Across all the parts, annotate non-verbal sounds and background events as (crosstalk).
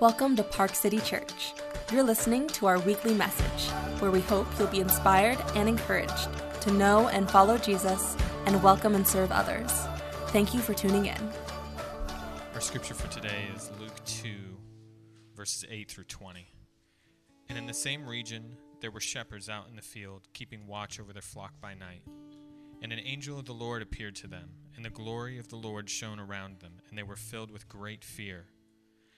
Welcome to Park City Church. You're listening to our weekly message, where we hope you'll be inspired and encouraged to know and follow Jesus and welcome and serve others. Thank you for tuning in. Our scripture for today is Luke 2, verses 8 through 20. And in the same region, there were shepherds out in the field, keeping watch over their flock by night. And an angel of the Lord appeared to them, and the glory of the Lord shone around them, and they were filled with great fear.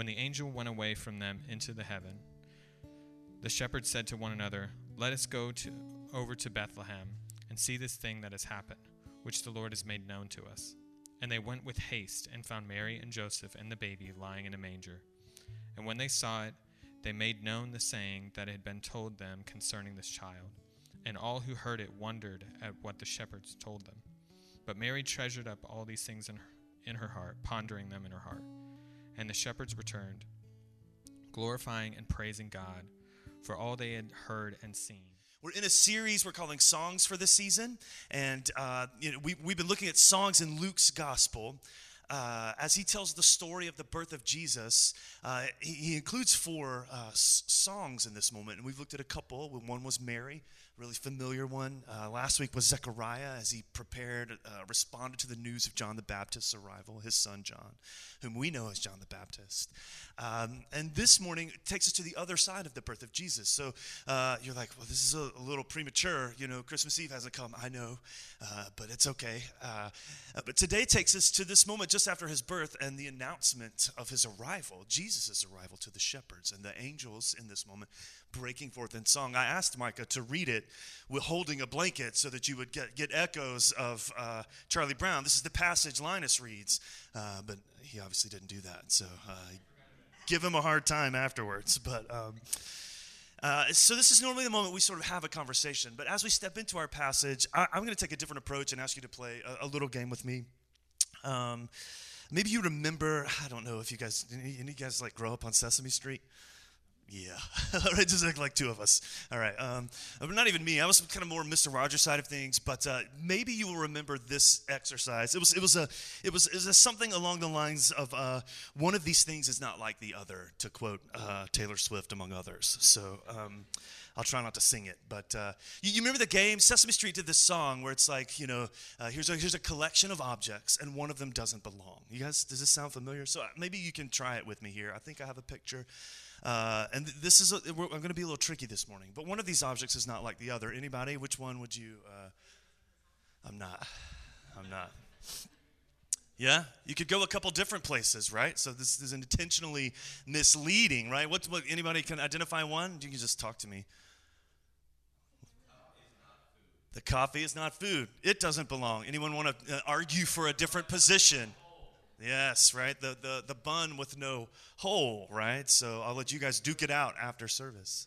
When the angel went away from them into the heaven, the shepherds said to one another, Let us go to, over to Bethlehem and see this thing that has happened, which the Lord has made known to us. And they went with haste and found Mary and Joseph and the baby lying in a manger. And when they saw it, they made known the saying that had been told them concerning this child. And all who heard it wondered at what the shepherds told them. But Mary treasured up all these things in her, in her heart, pondering them in her heart. And the shepherds returned, glorifying and praising God for all they had heard and seen. We're in a series we're calling Songs for the Season. And uh, you know, we, we've been looking at songs in Luke's gospel. Uh, as he tells the story of the birth of Jesus, uh, he, he, includes four uh, s- songs in this moment. And we've looked at a couple. One was Mary, really familiar one. Uh, last week was Zechariah as he prepared, uh, responded to the news of John the Baptist's arrival, his son John, whom we know as John the Baptist. Um, and this morning takes us to the other side of the birth of Jesus. So uh, you're like, well, this is a, a, little premature. You know, Christmas Eve hasn't come. I know, uh, but it's okay. Uh, uh, but today takes us to this moment just after his birth and the announcement of his arrival, Jesus' arrival to the shepherds and the angels in this moment breaking forth in song. I asked Micah to read it with holding a blanket so that you would get, get echoes of uh, Charlie Brown. This is the passage Linus reads, uh, but he obviously didn't do that. So uh, give him a hard time afterwards. But um, uh, so this is normally the moment we sort of have a conversation. But as we step into our passage, I, am going to take a different approach and ask you to play a, a little game with me. Um, maybe you remember. I don't know if you guys, any, any guys like grow up on Sesame Street. Yeah, (laughs) it just like, like two of us. All right, um, not even me. I was kind of more Mr. Rogers side of things, but uh, maybe you will remember this exercise. It was it was a it was, it was something along the lines of uh, one of these things is not like the other, to quote uh, Taylor Swift among others. So. Um, I'll try not to sing it, but uh, you, you, remember the game? Sesame Street did this song where it's like, you know, uh, here's a here's a collection of objects, and one of them doesn't belong. You guys, does this sound familiar? So uh, maybe you can try it with me here. I think I have a picture. Uh, and this is, I'm going to be a little tricky this morning, but one of these objects is not like the other. Anybody? Which one would you? Uh, I'm not. I'm not. Yeah, you could go a couple different places, right? So this is intentionally misleading, right? What, what anybody can identify one? You can just talk to me. The coffee is not food. It doesn't belong. Anyone want to uh, argue for a different position? Yes, right? The, the, the bun with no hole, right? So I'll let you guys duke it out after service.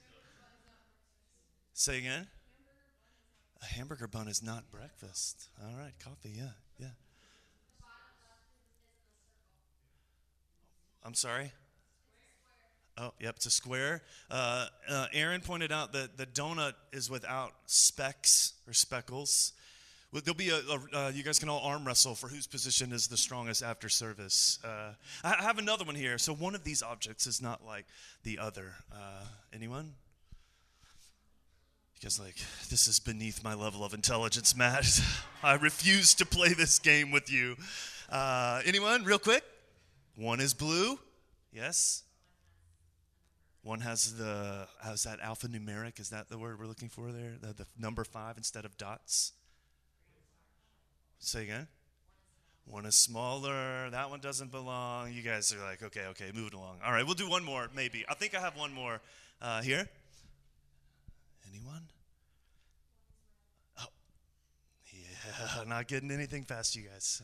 Say again? A hamburger bun is not breakfast. All right, coffee, yeah, yeah. I'm sorry? Oh, yep, it's a square. Uh, uh, Aaron pointed out that the donut is without specks or speckles. There'll be a, a uh, you guys can all arm wrestle for whose position is the strongest after service. Uh, I have another one here. So one of these objects is not like the other. Uh, anyone? You guys like, this is beneath my level of intelligence, Matt. (laughs) I refuse to play this game with you. Uh, anyone, real quick? One is blue. Yes. One has the has that alphanumeric. Is that the word we're looking for there? The, the number five instead of dots. Say again. One is smaller. That one doesn't belong. You guys are like, okay, okay, moving along. All right, we'll do one more, maybe. I think I have one more uh, here. Anyone? Oh, yeah, (laughs) not getting anything past you guys.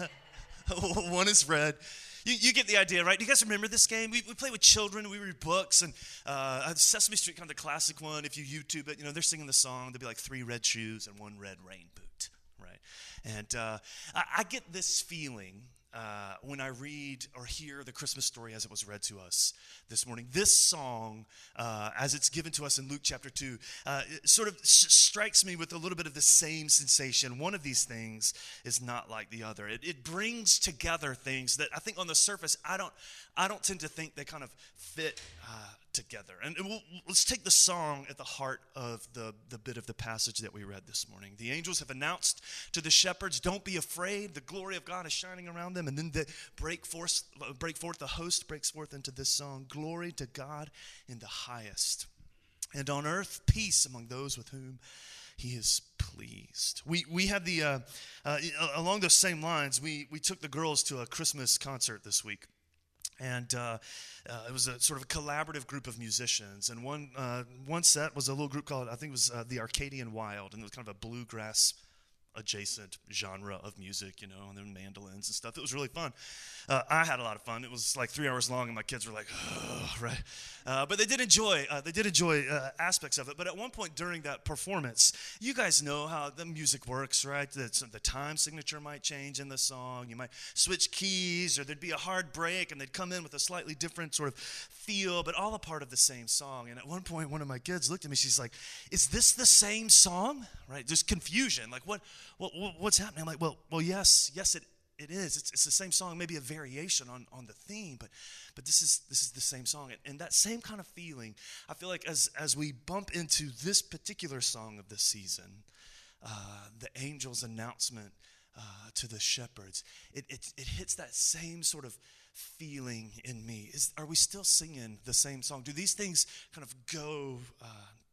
Uh, (laughs) (laughs) one is red. You, you get the idea, right? Do you guys remember this game? We, we play with children, we read books, and uh, Sesame Street, kind of the classic one. If you YouTube it, you know, they're singing the song. There'll be like three red shoes and one red rain boot, right? And uh, I, I get this feeling uh, when I read or hear the Christmas story as it was read to us this morning. This song, uh, as it's given to us in Luke chapter 2, uh, sort of s- strikes me with a little bit of the same sensation. One of these things is not like the other. It, it brings together things that I think on the surface, I don't, I don't tend to think they kind of fit uh, together. And we'll, let's take the song at the heart of the, the bit of the passage that we read this morning. The angels have announced to the shepherds, Don't be afraid. The glory of God is shining around them. And then they break forth, break forth, the host breaks forth into this song Glory to God in the highest. And on earth, peace among those with whom he is pleased. We, we had the, uh, uh, along those same lines, we, we took the girls to a Christmas concert this week. And uh, uh, it was a sort of a collaborative group of musicians. And one, uh, one set was a little group called, I think it was uh, the Arcadian Wild, and it was kind of a bluegrass adjacent genre of music, you know, and then mandolins and stuff. It was really fun. Uh, I had a lot of fun. It was like three hours long, and my kids were like, oh, right. Uh, but they did enjoy. Uh, they did enjoy uh, aspects of it. But at one point during that performance, you guys know how the music works, right? The, the time signature might change in the song. You might switch keys, or there'd be a hard break, and they'd come in with a slightly different sort of feel, but all a part of the same song. And at one point, one of my kids looked at me. She's like, "Is this the same song?" Right? Just confusion. Like, what, what, what's happening? I'm like, "Well, well, yes, yes, it it is. It's, it's the same song, maybe a variation on, on the theme, but but this is this is the same song. And, and that same kind of feeling, I feel like as as we bump into this particular song of the season, uh, the angel's announcement uh, to the shepherds, it, it it hits that same sort of feeling in me. Is are we still singing the same song? Do these things kind of go uh,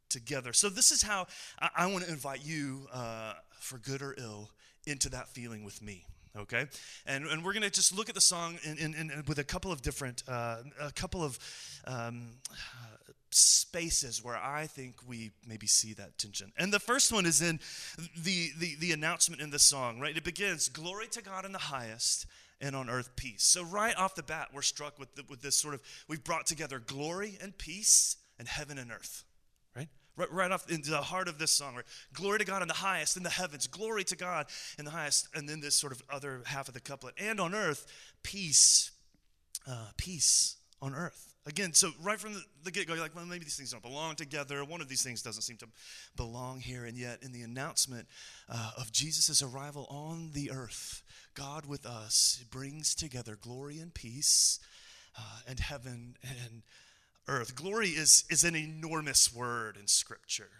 together? So this is how I, I want to invite you, uh, for good or ill, into that feeling with me okay? And, and we're going to just look at the song in, in, in, with a couple of different uh, a couple of um, spaces where i think we maybe see that tension. And the first one is in the, the, the announcement in the song right? It begins glory to god in the highest and on earth peace. So right off the bat we're struck with, the, with this sort of we've brought together glory and peace and heaven and earth Right, right off into the heart of this song, right? Glory to God in the highest, in the heavens. Glory to God in the highest. And then this sort of other half of the couplet. And on earth, peace. Uh, peace on earth. Again, so right from the, the get go, you're like, well, maybe these things don't belong together. One of these things doesn't seem to belong here. And yet, in the announcement uh, of Jesus' arrival on the earth, God with us brings together glory and peace uh, and heaven and earth. Glory is, is an enormous word in Scripture.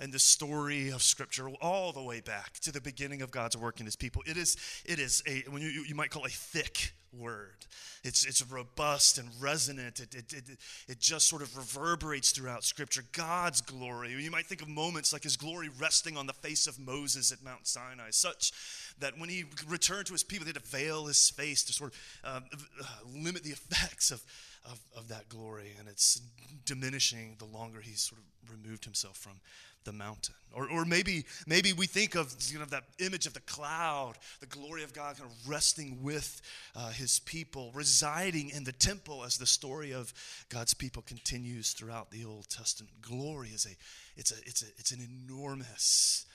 And the story of Scripture, all the way back to the beginning of God's work in His people, it is, it is a, when you, you might call a thick word. It's, it's robust and resonant. It, it, it, it just sort of reverberates throughout Scripture. God's glory. You might think of moments like His glory resting on the face of Moses at Mount Sinai, such that when He returned to His people, they had to veil His face to sort of uh, limit the effects of of, of that glory, and it's diminishing the longer he's sort of removed himself from the mountain. Or, or maybe, maybe we think of you know, that image of the cloud, the glory of God kind of resting with uh, his people, residing in the temple as the story of God's people continues throughout the Old Testament. Glory is a, it's, a, it's, a, it's an enormous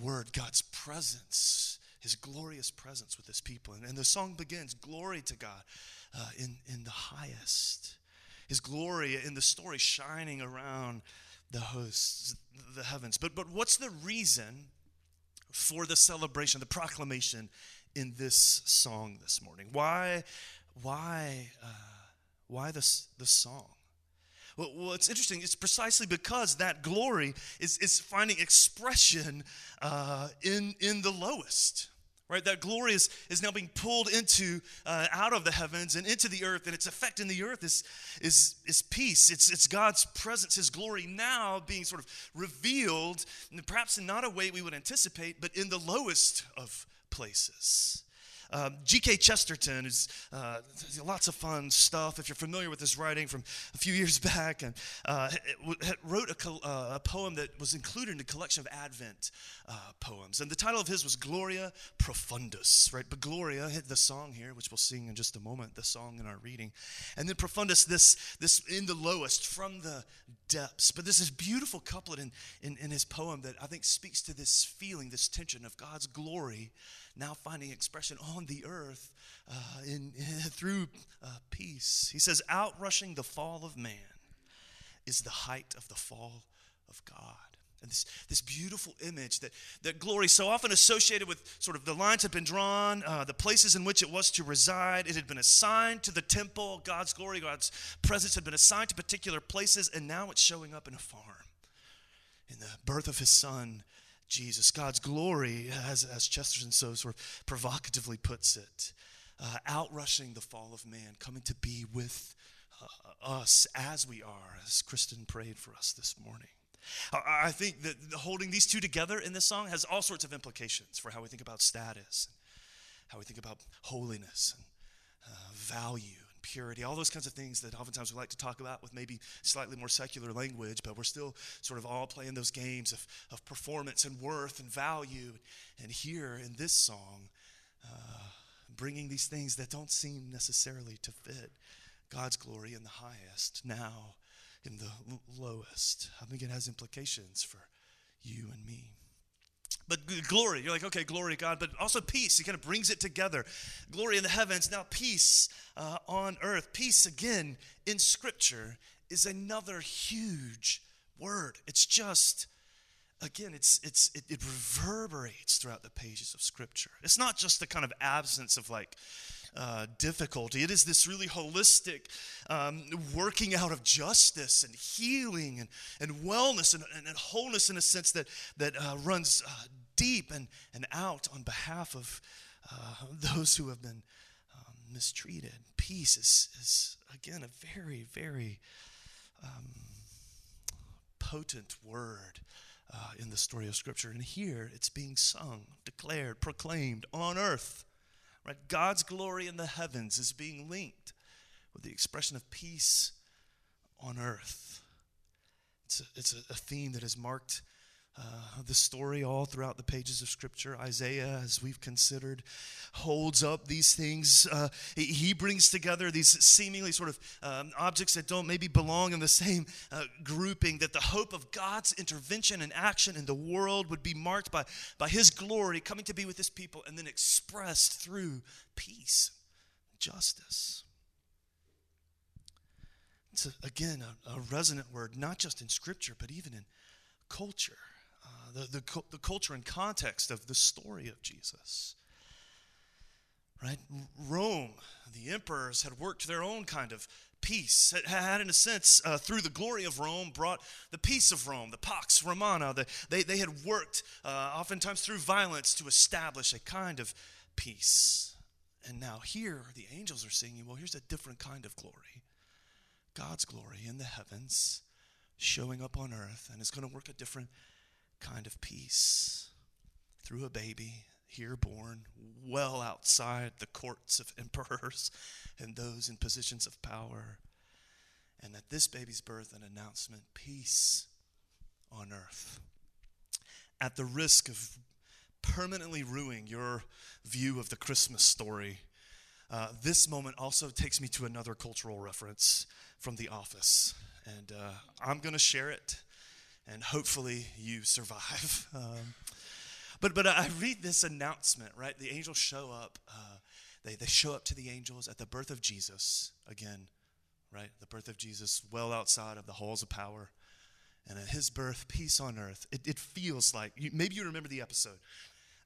word, God's presence, his glorious presence with his people. And, and the song begins, Glory to God uh, in, in the highest. His glory in the story shining around the hosts, the heavens. But, but what's the reason for the celebration, the proclamation in this song this morning? Why, why, uh, why this, this song? Well, well, it's interesting. It's precisely because that glory is, is finding expression uh, in, in the lowest right? That glory is, is now being pulled into uh, out of the heavens and into the earth and its effect in the earth is, is, is peace. It's, it's god's presence his glory now being sort of revealed perhaps in not a way we would anticipate but in the lowest of places Um, G.K. Chesterton is uh, lots of fun stuff. If you're familiar with his writing from a few years back, and uh, wrote a, uh, a, poem that was included in a collection of Advent uh, poems, and the title of his was Gloria Profundis. Right, but Gloria, the song here, which we'll sing in just a moment, the song in our reading, and then Profundis, this this in the lowest, from the depths. But this is beautiful couplet in, in, in his poem that I think speaks to this feeling, this tension of God's glory now finding expression on the earth uh, in, in, (laughs) through uh, peace. He says, Outrushing the fall of man is the height of the fall of God. And this, this beautiful image that, that glory, so often associated with sort of the lines had been drawn, uh, the places in which it was to reside. It had been assigned to the temple. God's glory, God's presence had been assigned to particular places, and now it's showing up in a farm. In the birth of his son, Jesus. God's glory, as, as Chesterton so sort of provocatively puts it, uh, outrushing the fall of man, coming to be with uh, us as we are, as Kristen prayed for us this morning. I think that holding these two together in this song has all sorts of implications for how we think about status, how we think about holiness and uh, value purity, all those kinds of things that oftentimes we like to talk about with maybe slightly more secular language, but we're still sort of all playing those games of, of performance and worth and value. And here in this song, uh, bringing these things that don't seem necessarily to fit God's glory in the highest, now in the lowest. I think it has implications for you and me. But glory, you're like, okay, glory God, but also peace. He kind of brings it together. Glory in the heavens, now peace uh, on earth. Peace, again, in Scripture, is another huge word. It's just, again, it's, it's, it, it reverberates throughout the pages of Scripture. It's not just the kind of absence of like, uh, difficulty. It is this really holistic um, working out of justice and healing and, and wellness and, and, and wholeness in a sense that, that uh, runs uh, deep and, and out on behalf of uh, those who have been um, mistreated. Peace is, is, again, a very, very um, potent word. Uh, in the story of Scripture. And here it's being sung, declared, proclaimed on earth Right? God's glory in the heavens is being linked with the expression of peace on earth. It's a, it's a, a theme that has marked uh, the story all throughout the pages of Scripture. Isaiah, as we've considered, holds up these things. Uh, he brings together these seemingly sort of um, objects that don't maybe belong in the same uh, grouping, that the hope of God's intervention and action in the world would be marked by, by His glory coming to be with His people and then expressed through peace, justice. It's, a, again, a, a resonant word, not just in Scripture, but even in culture the, the, the culture and context of the story of Jesus. Right? Rome, the emperors had worked their own kind of peace, had, in a sense, uh, through the glory of Rome, brought the peace of Rome, the Pax Romana. The, they, they had worked, uh, oftentimes through violence, to establish a kind of peace. And now here, the angels are singing, well, here's a different kind of glory God's glory in the heavens, showing up on earth, and it's going to work a different kind of peace through a baby here born, well outside the courts of (laughs) emperors and those in positions of power. And at this baby's birth, an announcement peace on earth. At the risk of permanently ruining your view of the Christmas story, uh, this moment also takes me to another cultural reference from The Office. And uh, I'm going to share it and hopefully you survive. (laughs) Um, but but I read this announcement, right? The angels show up. Uh, they they show up to the angels at the birth of Jesus again, right? The birth of Jesus, well outside of the halls of power, and at His birth, peace on earth. It, it feels like you, maybe you remember the episode.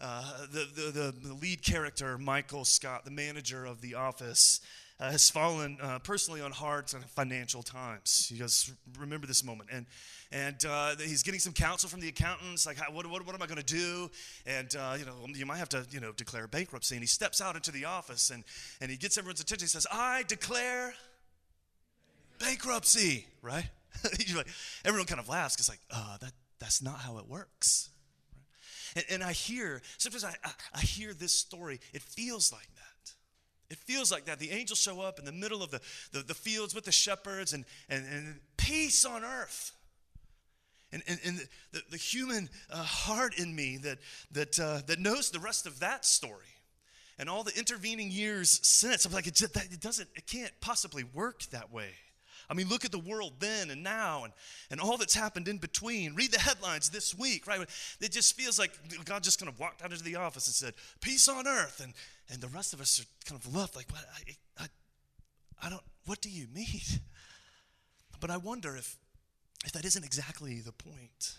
Uh, the, the, the, the lead character, Michael Scott, the manager of the office, uh, has fallen uh, personally on hard financial times. You guys remember this moment. And, and uh, he's getting some counsel from the accountants, like, what, what, what am I going to do? And, uh, you know, you might have to, you know, declare bankruptcy. And he steps out into the office and, and he gets everyone's attention. He says, I declare bankruptcy, right? (laughs) like, everyone kind of laughs because like, uh, that, that's not how it works. And, and I hear, sometimes I, I, I hear this story, it feels like. It feels like that. The angels show up in the middle of the, the, the fields with the shepherds and, and, and peace on earth. And, and, and the, the human uh, heart in me that, that, uh, that knows the rest of that story and all the intervening years since, I'm like, it, just, it doesn't, it can't possibly work that way. I mean, look at the world then and now and, and all that's happened in between. Read the headlines this week, right? It just feels like God just kind of walked out into the office and said, Peace on earth. And, and the rest of us are kind of left like, What? I, I, I don't, what do you mean? But I wonder if, if that isn't exactly the point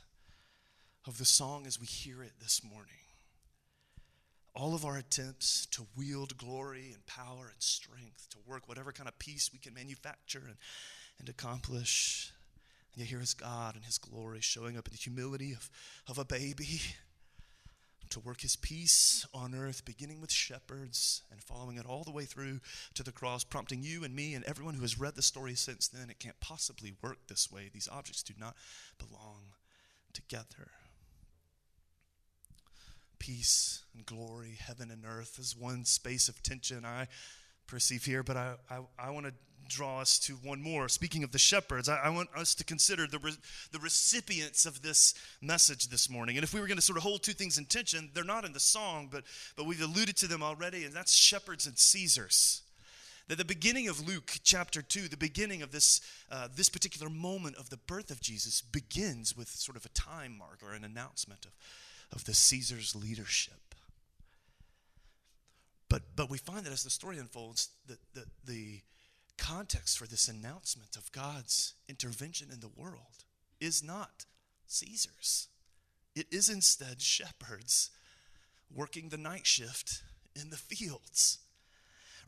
of the song as we hear it this morning all of our attempts to wield glory and power and strength, to work whatever kind of peace we can manufacture and, and accomplish. And yet here is God and his glory showing up in the humility of, of a baby to work his peace on earth, beginning with shepherds and following it all the way through to the cross, prompting you and me and everyone who has read the story since then. It can't possibly work this way. These objects do not belong together peace and glory, heaven and earth, is one space of tension I perceive here, but I, I, I want to draw us to one more. Speaking of the shepherds, I, I want us to consider the, re, the recipients of this message this morning. And if we were going to sort of hold two things in tension, they're not in the song, but, but we've alluded to them already, and that's shepherds and Caesars. That the beginning of Luke chapter 2, the beginning of this, uh, this particular moment of the birth of Jesus begins with sort of a time mark or an announcement of of the Caesar's leadership. But, but we find that as the story unfolds, the, the, the context for this announcement of God's intervention in the world is not Caesar's. It is instead shepherds working the night shift in the fields.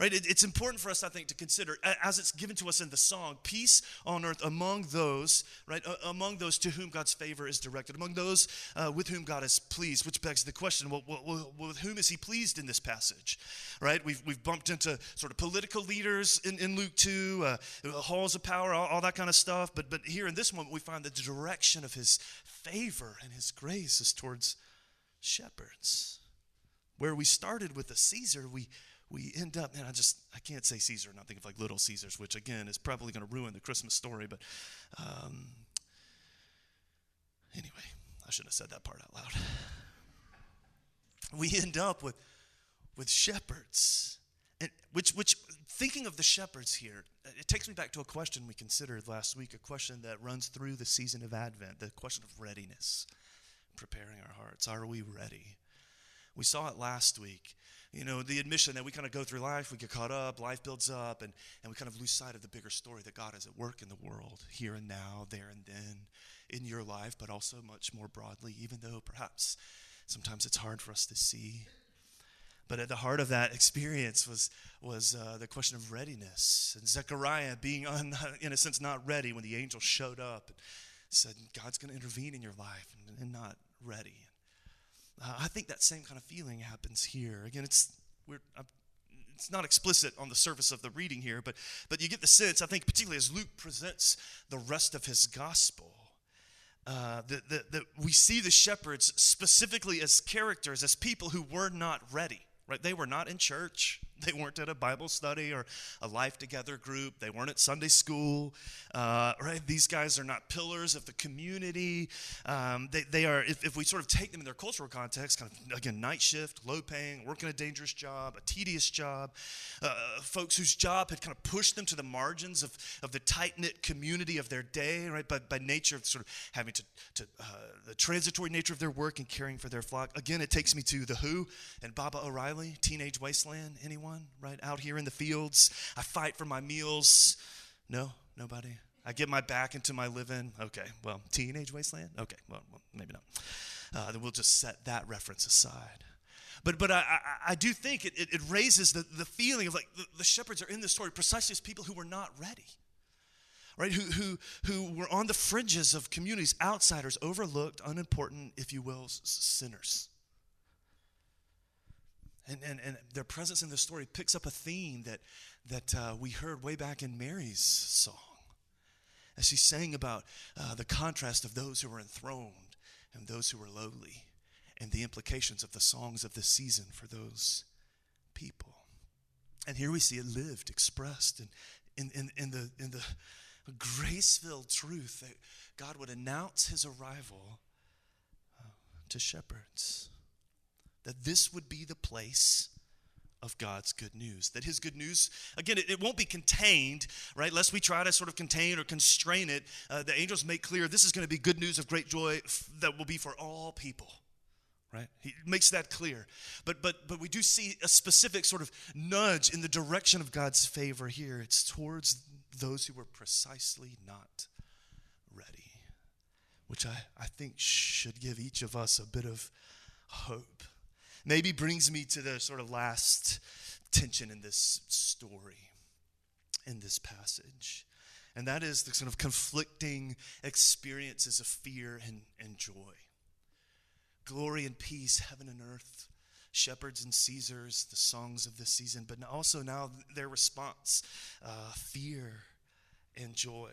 Right? It, it's important for us, I think, to consider, as it's given to us in the song, peace on earth among those, right, uh, among those to whom God's favor is directed, among those uh, with whom God is pleased, which begs the question, well, well, well, with whom is he pleased in this passage? Right? We've, we've bumped into sort of political leaders in, in Luke 2, uh, halls of power, all, all that kind of stuff. But, but here in this moment, we find the direction of his favor and his grace is towards shepherds. Where we started with the Caesar, we we end up, man, I just, I can't say Caesar and not think of like Little Caesars, which again is probably going to ruin the Christmas story. But um, anyway, I shouldn't have said that part out loud. (laughs) We end up with, with shepherds. And which, which, thinking of the shepherds here, it takes me back to a question we considered last week, a question that runs through the season of Advent, the question of readiness, preparing our hearts. Are we ready? We saw it last week you know, the admission that we kind of go through life, we get caught up, life builds up, and, and we kind of lose sight of the bigger story that God is at work in the world, here and now, there and then, in your life, but also much more broadly, even though perhaps sometimes it's hard for us to see. But at the heart of that experience was, was uh, the question of readiness. And Zechariah being, un, (laughs) in a sense, not ready when the angel showed up and said, God's going to intervene in your life, and, and not ready. Uh, I think that same kind of feeling happens here. Again, it's we're, it's not explicit on the surface of the reading here, but but you get the sense. I think particularly as Luke presents the rest of his gospel, uh, that, that, that we see the shepherds specifically as characters, as people who were not ready. Right? They were not in church. (laughs) They weren't at a Bible study or a life together group. They weren't at Sunday school. Uh, right? These guys are not pillars of the community. Um, they, they are, if, if we sort of take them in their cultural context, kind of, again, night shift, low paying, working a dangerous job, a tedious job, uh, folks whose job had kind of pushed them to the margins of, of the tight knit community of their day, right? By, by nature of sort of having to, to uh, the transitory nature of their work and caring for their flock. Again, it takes me to The Who and Baba O'Riley, Teenage Wasteland. Anyone? Right? Out here in the fields. I fight for my meals. No, nobody. I get my back into my living. Okay, well, teenage wasteland? Okay, well, well maybe not. Uh, then we'll just set that reference aside. But, but I, I, I do think it, it, it, raises the, the feeling of like the, the shepherds are in this story precisely as people who were not ready right? Who, who, who were on the fringes of communities, outsiders, overlooked, unimportant, if you will, sinners. And, and, and their presence in the story picks up a theme that, that uh, we heard way back in Mary's song as she sang about uh, the contrast of those who were enthroned and those who were lowly. and the implications of the songs of this season for those people. And here we see it lived, expressed in, in, in, in the, in the grace filled truth that God would announce his arrival uh, to shepherds. That this would be the place of God's good news. That his good news, again, it, it, won't be contained, right? Lest we try to sort of contain or constrain it. Uh, the angels make clear this is going to be good news of great joy f- that will be for all people. Right? He makes that clear. But but but we do see a specific sort of nudge in the direction of God's favor here. It's towards those who were precisely not ready. Which I, I think should give each of us a bit of hope maybe brings me to the sort of last tension in this story, in this passage. And that is the sort of conflicting experiences of fear and, and joy. Glory and peace, heaven and earth, shepherds and Caesars, the songs of this season, but also now their response uh, fear and joy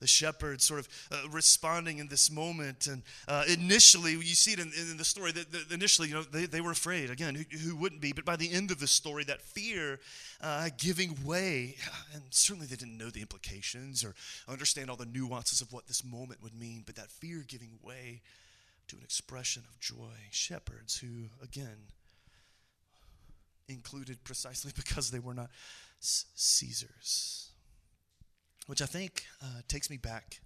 the shepherd sort of uh, responding in this moment. And uh, initially, you see it in, in the story that, that, initially, you know, they, they were afraid. Again, who, who, wouldn't be? But by the end of the story, that fear uh, giving way, (sighs) and certainly they didn't know the implications or understand all the nuances of what this moment would mean, but that fear giving way to an expression of joy. Shepherds who, again, included precisely (laughs) because they were not Caesars which I think uh, takes me back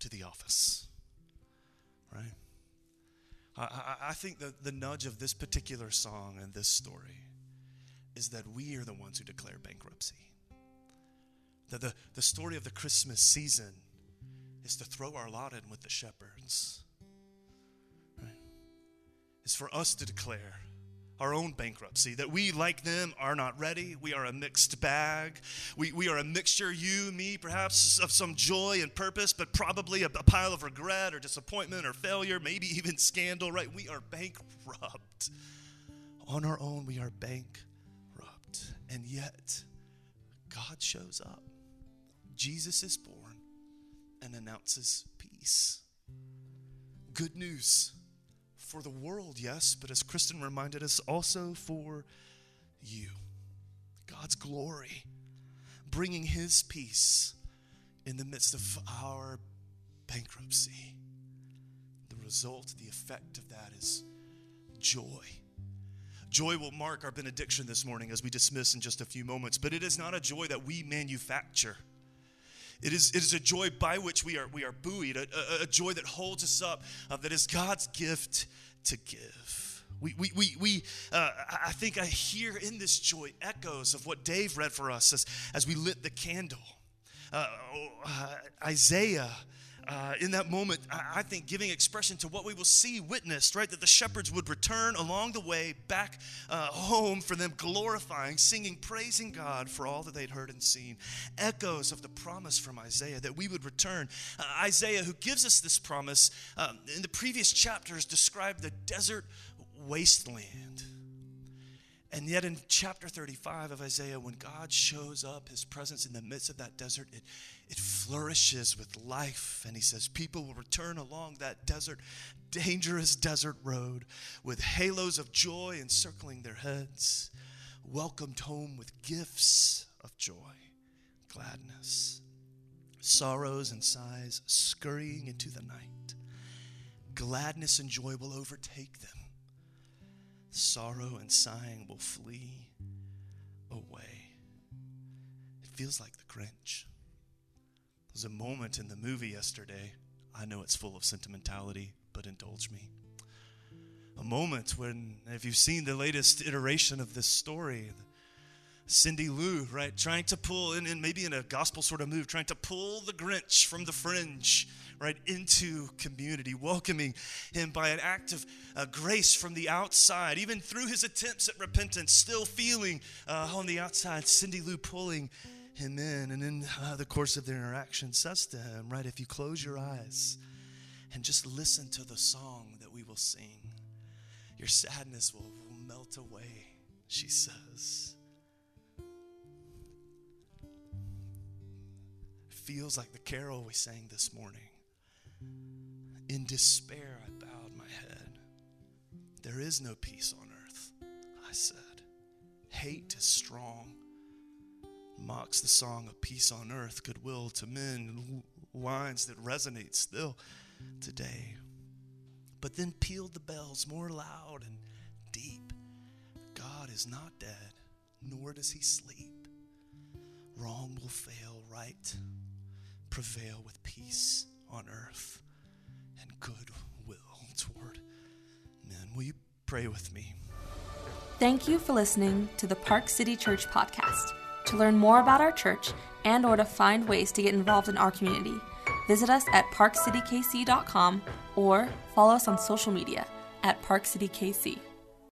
to the office, right? I, I, I think that the nudge of this particular song and this story is that we are the ones who declare bankruptcy. That the, the story of the Christmas season is to throw our lot in with the shepherds. Right? It's for us to declare our own bankruptcy, that we, like them, are not ready. We are a mixed bag. We, we are a mixture, you, me, perhaps, of some joy and purpose, but probably a, a pile of regret or disappointment or failure, maybe (laughs) even scandal, right? We are bankrupt. On our own, we are bankrupt. And yet, God shows up. Jesus is born and announces peace. Good news for the world, yes, but as Kristen reminded us, also for you. God's glory, bringing His peace in the midst of our bankruptcy. The result, the effect of that is joy. Joy will mark our benediction this morning as we dismiss in just a few moments, but it is not a joy that we manufacture. It is, it is a joy by which we are, we are buoyed, a, a, a joy that holds us up, uh, that is God's gift to give. We, we, we, we uh, I think I hear in this joy echoes of what Dave read for us as, as we lit the candle. Uh, uh, Isaiah uh, in that moment, I, think, giving expression to what we will see witnessed, right? That the shepherds would return along the way back uh, home for them, glorifying, singing, praising God for all that they'd heard and seen. Echoes of the promise from Isaiah that we would return. Uh, Isaiah, who gives us this promise, um, in the previous chapters, described the desert wasteland and yet, in chapter 35 of Isaiah, when God shows up, his presence in the midst of that desert, it, it flourishes with life. And he says, People will return along that desert, dangerous desert road with halos of joy encircling their heads, welcomed home with gifts of joy, gladness, sorrows and sighs scurrying into the night. Gladness and joy will overtake them sorrow and sighing will flee away. It feels like the Grinch. There's a moment in the movie yesterday. I know it's full of sentimentality, but indulge me. A moment when, if you've seen the latest iteration of this story, Cindy Lou, right, trying to pull, in, in maybe in a gospel sort of move, trying to pull the Grinch from the fringe right into community, welcoming him by an act of uh, grace from the outside, even through his attempts at repentance, still feeling uh, on the outside, Cindy Lou pulling him in. And in uh, the course of their interaction, says to him, right, if you close your eyes and just listen to the song that we will sing, your sadness will, will melt away, she says. Feels like the carol we sang this morning. In despair, I bowed my head. there is no peace on earth. I said, Hate is strong. Mocks the song of peace on earth, goodwill to men, lines that resonate still today. But then pealed the bells more loud and deep. God is not dead, nor does he sleep. Wrong will fail, right prevail with peace on earth and goodwill toward men. Will you pray with me? Thank you for listening to the Park City Church podcast. To learn more about our church and or to find ways to get involved in our community, visit us at parkcitykc.com or follow us on social media at parkcitykc.